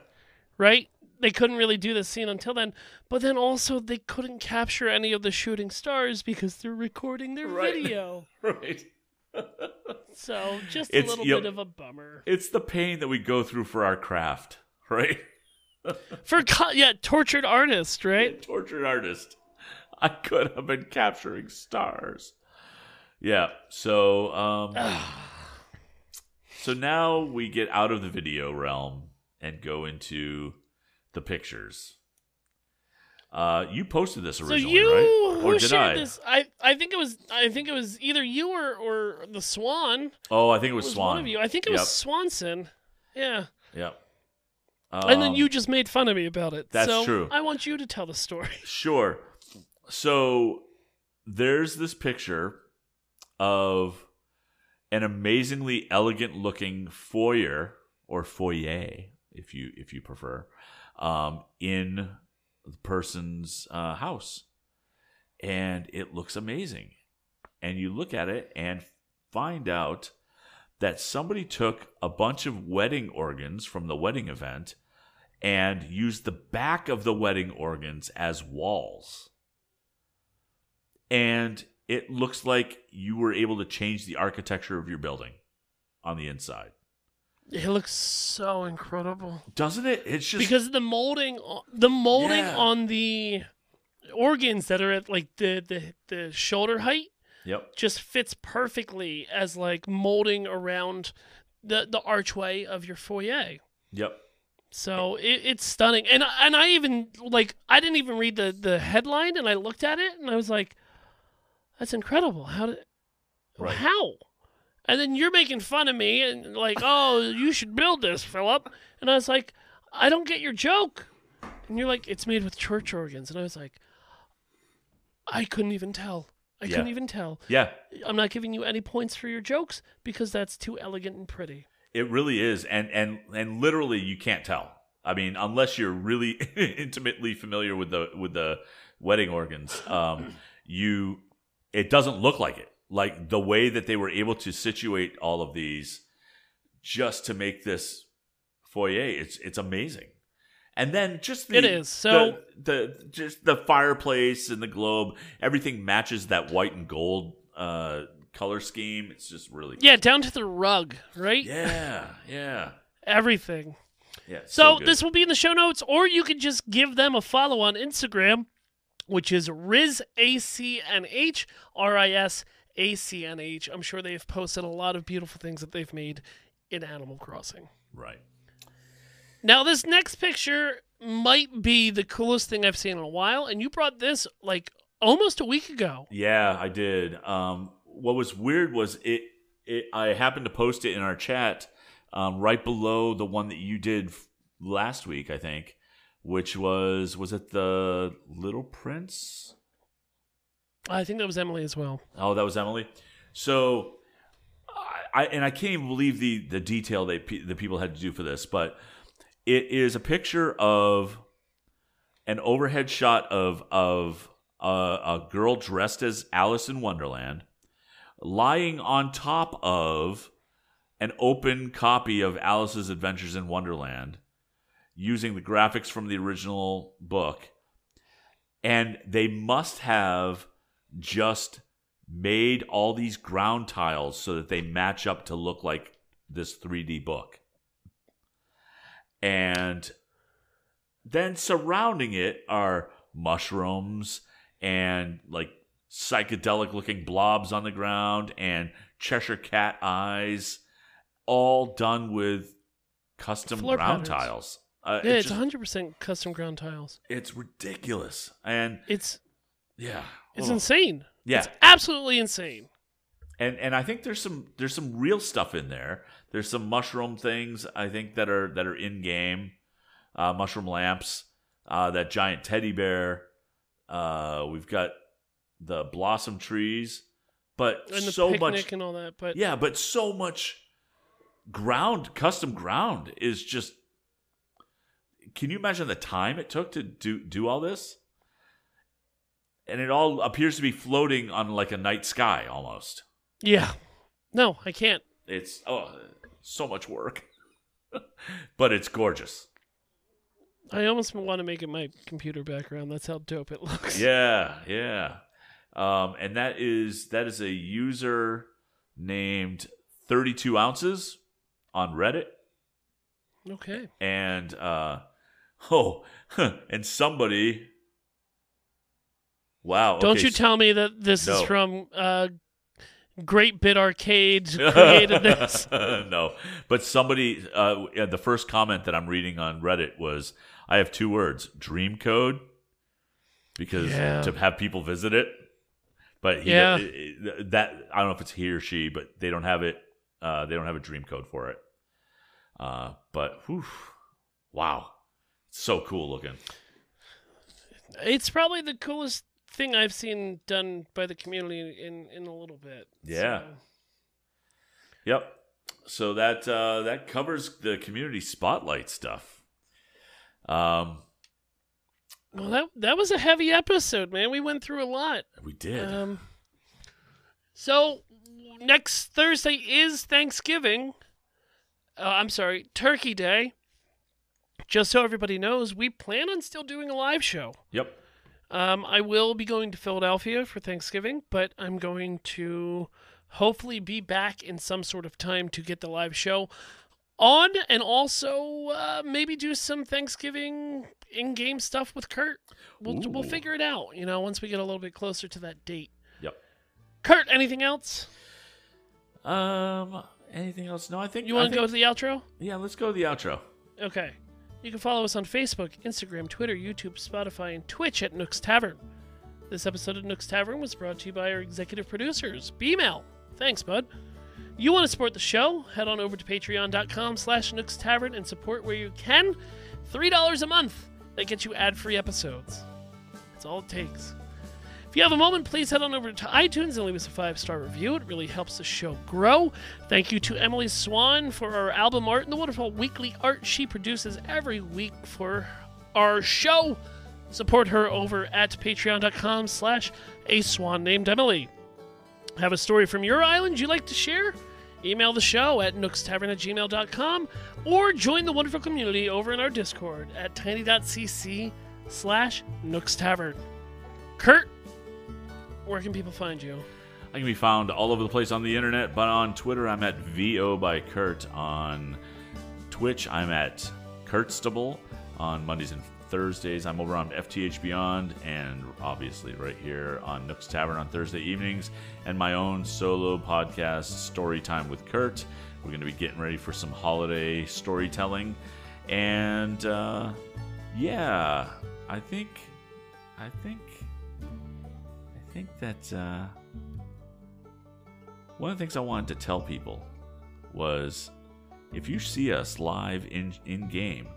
right? They couldn't really do the scene until then, but then also they couldn't capture any of the shooting stars because they're recording their Right. video. [laughs] Right. So just It's- a little bit of a bummer. It's the pain that we go through for our craft, [laughs] right? For co- yeah, tortured artist, right? tortured artist. I could have been capturing stars. Yeah. So um [sighs] so now we get out of the video realm and go into the pictures. Uh you posted this So originally, you right? who Or did I? this? I I think it was I think it was either you or or the Swan. Oh, I think it It was, was Swan. one of you. I think it Yep. was Swanson. Yeah. Yep. and then Um, you just made fun of me about it. that's so true. I want you to tell the story. [laughs] Sure. So there's this picture of an amazingly elegant looking foyer or foyer, if you if you prefer, um, in the person's uh, house, and it looks amazing. And you look at it and find out that somebody took a bunch of wedding organs from the wedding event and used the back of the wedding organs as walls. And it looks like you were able to change the architecture of your building on the inside. It looks so incredible doesn't it? It's just because the molding, the molding Yeah. on the organs that are at like the the the shoulder height yep. just fits perfectly as like molding around the the archway of your foyer. Yep. So it, it's stunning, and I- and I even like I didn't even read the the headline, and I looked at it, and I was like, "That's incredible! How did Right. how?" And then you're making fun of me, and like, "Oh, you should build this, Philip," and I was like, "I don't get your joke," and you're like, "It's made with church organs," and I was like, "I couldn't even tell. I Yeah. couldn't even tell. Yeah. I'm not giving you any points for your jokes because that's too elegant and pretty." It really is, and and and literally, you can't tell. I mean, unless you're really [laughs] intimately familiar with the with the wedding organs, um, you it doesn't look like it. Like the way that they were able to situate all of these, just to make this foyer, it's it's amazing. And then just the, It is. So- the, the just the fireplace and the globe, everything matches that white and gold uh, color scheme. It's just really Yeah, down to the rug, right? yeah, yeah. Everything. Yeah. So, good. this will be in the show notes, or you can just give them a follow on Instagram, which is R I S A C N H. I'm sure they've posted a lot of beautiful things that they've made in Animal Crossing. right. Now, this next picture might be the coolest thing I've seen in a while, and you brought this like almost a week ago. Yeah, I did. Um, what was weird was it, it. I happened to post it in our chat um, right below the one that you did last week, I think, which was was it the Little Prince? I think that was Emily as well. Oh, that was Emily. So, I, I and I can't even believe the the detail pe- the people had to do for this, but it is a picture of an overhead shot of of a, a girl dressed as Alice in Wonderland, lying on top of an open copy of Alice's Adventures in Wonderland, using the graphics from the original book, and they must have just made all these ground tiles so that they match up to look like this 3D book. And then surrounding it are mushrooms and like psychedelic looking blobs on the ground and Cheshire cat eyes, all done with custom Floor ground patterns. tiles. Uh, Yeah, it's, it's just- 100% custom ground tiles. it's ridiculous. And It's yeah, it's Ugh. insane. yeah. It's absolutely insane. and and I think there's some there's some real stuff in there. There's some mushroom things I think that are that are in game, uh, mushroom lamps, uh, that giant teddy bear. Uh, we've got the blossom trees, but And the so much, and all that. But yeah, but so much ground, custom ground is just. Can you imagine the time it took to do do all this? And it all appears to be floating on like a night sky almost. yeah. No, I can't. It's oh, so much work, [laughs] but it's gorgeous. I almost want to make it my computer background. That's how dope it looks. Yeah, yeah. Um, and that is that is a user named Thirty Two Ounces on Reddit, Okay. and uh, [laughs] oh, [laughs] and somebody. Wow! Don't okay, you tell me that this is from uh, Great Bit Arcade [laughs] created this. [laughs] no, but somebody, uh, the first comment that I'm reading on Reddit was, "I have two words: dream code," because Yeah. to have people visit it. But he, Yeah. that I don't know if it's he or she, but they don't have it. Uh, they don't have a dream code for it. Uh, but whew, wow, so cool looking. It's probably the coolest thing I've seen done by the community in in a little bit. Yeah. So, Yep. So that uh, that covers the community spotlight stuff. Um, well, that that was a heavy episode, man. We went through a lot. we did. Um, so next Thursday is Thanksgiving. Uh, I'm sorry, Turkey Day. Just so everybody knows, we plan on still doing a live show. yep. Um, I will be going to Philadelphia for Thanksgiving, but I'm going to hopefully be back in some sort of time to get the live show. on, and also uh, maybe do some Thanksgiving in-game stuff with Kurt. We'll we'll figure it out. You know, once we get a little bit closer to that date. Yep. Kurt, anything else? Um. Anything else? No, I think You want to go to the outro? Yeah, let's go to the outro. Okay. You can follow us on Facebook, Instagram, Twitter, YouTube, Spotify, and Twitch at Nook's Tavern. This episode of Nook's Tavern was brought to you by our executive producers, B-Mail. Thanks, bud. You want to support the show? Head on over to patreon.com slash Nook's Tavern and support where you can. $3 a month. That gets you ad-free episodes. That's all it takes. If you have a moment, please head on over to iTunes and leave us a five star review. It really helps the show grow. Thank you to Emily Swan for our album art and the wonderful weekly art she produces every week for our show. Support her over at patreon.com slash a swan named Emily. Have a story from your island you'd like to share? Email the show at nookstavern at gmail.com or join the wonderful community over in our Discord at tiny.cc slash nookstavern. Kurt, where can people find you? I can be found all over the place on the internet, but on Twitter I'm at VO by Kurt. On Twitch I'm at Kurtstable. On Mondays and Thursdays I'm over on FTH Beyond, and obviously right here on Nook's Tavern on Thursday evenings, and my own solo podcast, Story Time with Kurt. We're going to be getting ready for some holiday storytelling, and uh, yeah, I think, I think, I think that. Uh, one of the things I wanted to tell people was if you see us live in in game,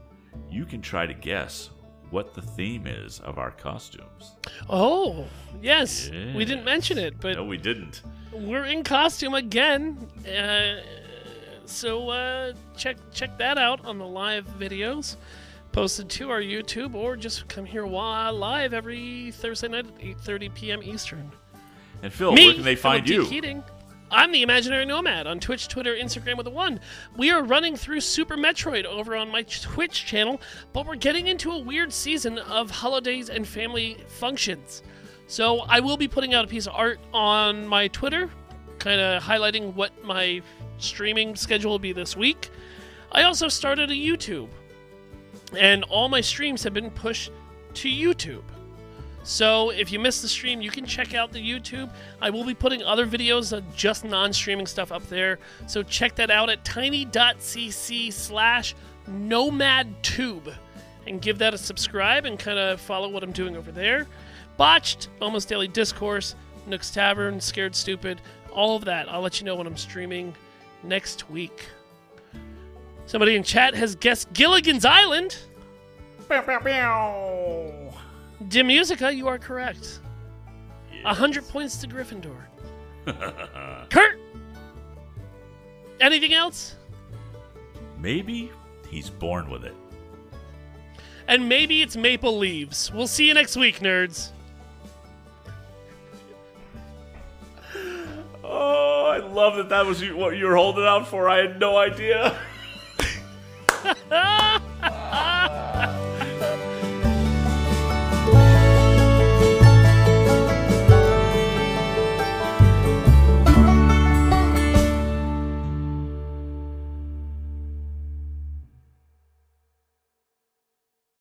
you can try to guess what the theme is of our costumes. Oh, yes. We didn't mention it, but No, we didn't. we're in costume again. Uh, so uh, check check that out on the live videos posted to our YouTube, or just come here while live every Thursday night at 8:30 p.m. Eastern. And Phil, Me, where can they find Philip you? I'm the Imaginary Nomad on Twitch, Twitter, Instagram with a one. We are running through Super Metroid over on my Twitch channel, but we're getting into a weird season of holidays and family functions. So I will be putting out a piece of art on my Twitter, kind of highlighting what my streaming schedule will be this week. I also started a YouTube, and all my streams have been pushed to YouTube. So if you missed the stream, you can check out the YouTube. I will be putting other videos of just non-streaming stuff up there. So check that out at tiny.cc slash nomadtube and give that a subscribe and kind of follow what I'm doing over there. Botched, Almost Daily Discourse, Nook's Tavern, Scared Stupid, all of that. I'll let you know when I'm streaming next week. Somebody in chat has guessed Gilligan's Island. Dim Musica, you are correct. A hundred points to Gryffindor. [laughs] Kurt! Anything else? Maybe he's born with it. And maybe it's Maple Leaves. We'll see you next week, nerds. Oh, I love that that was what you were holding out for. I had no idea. [laughs] Ah! [laughs]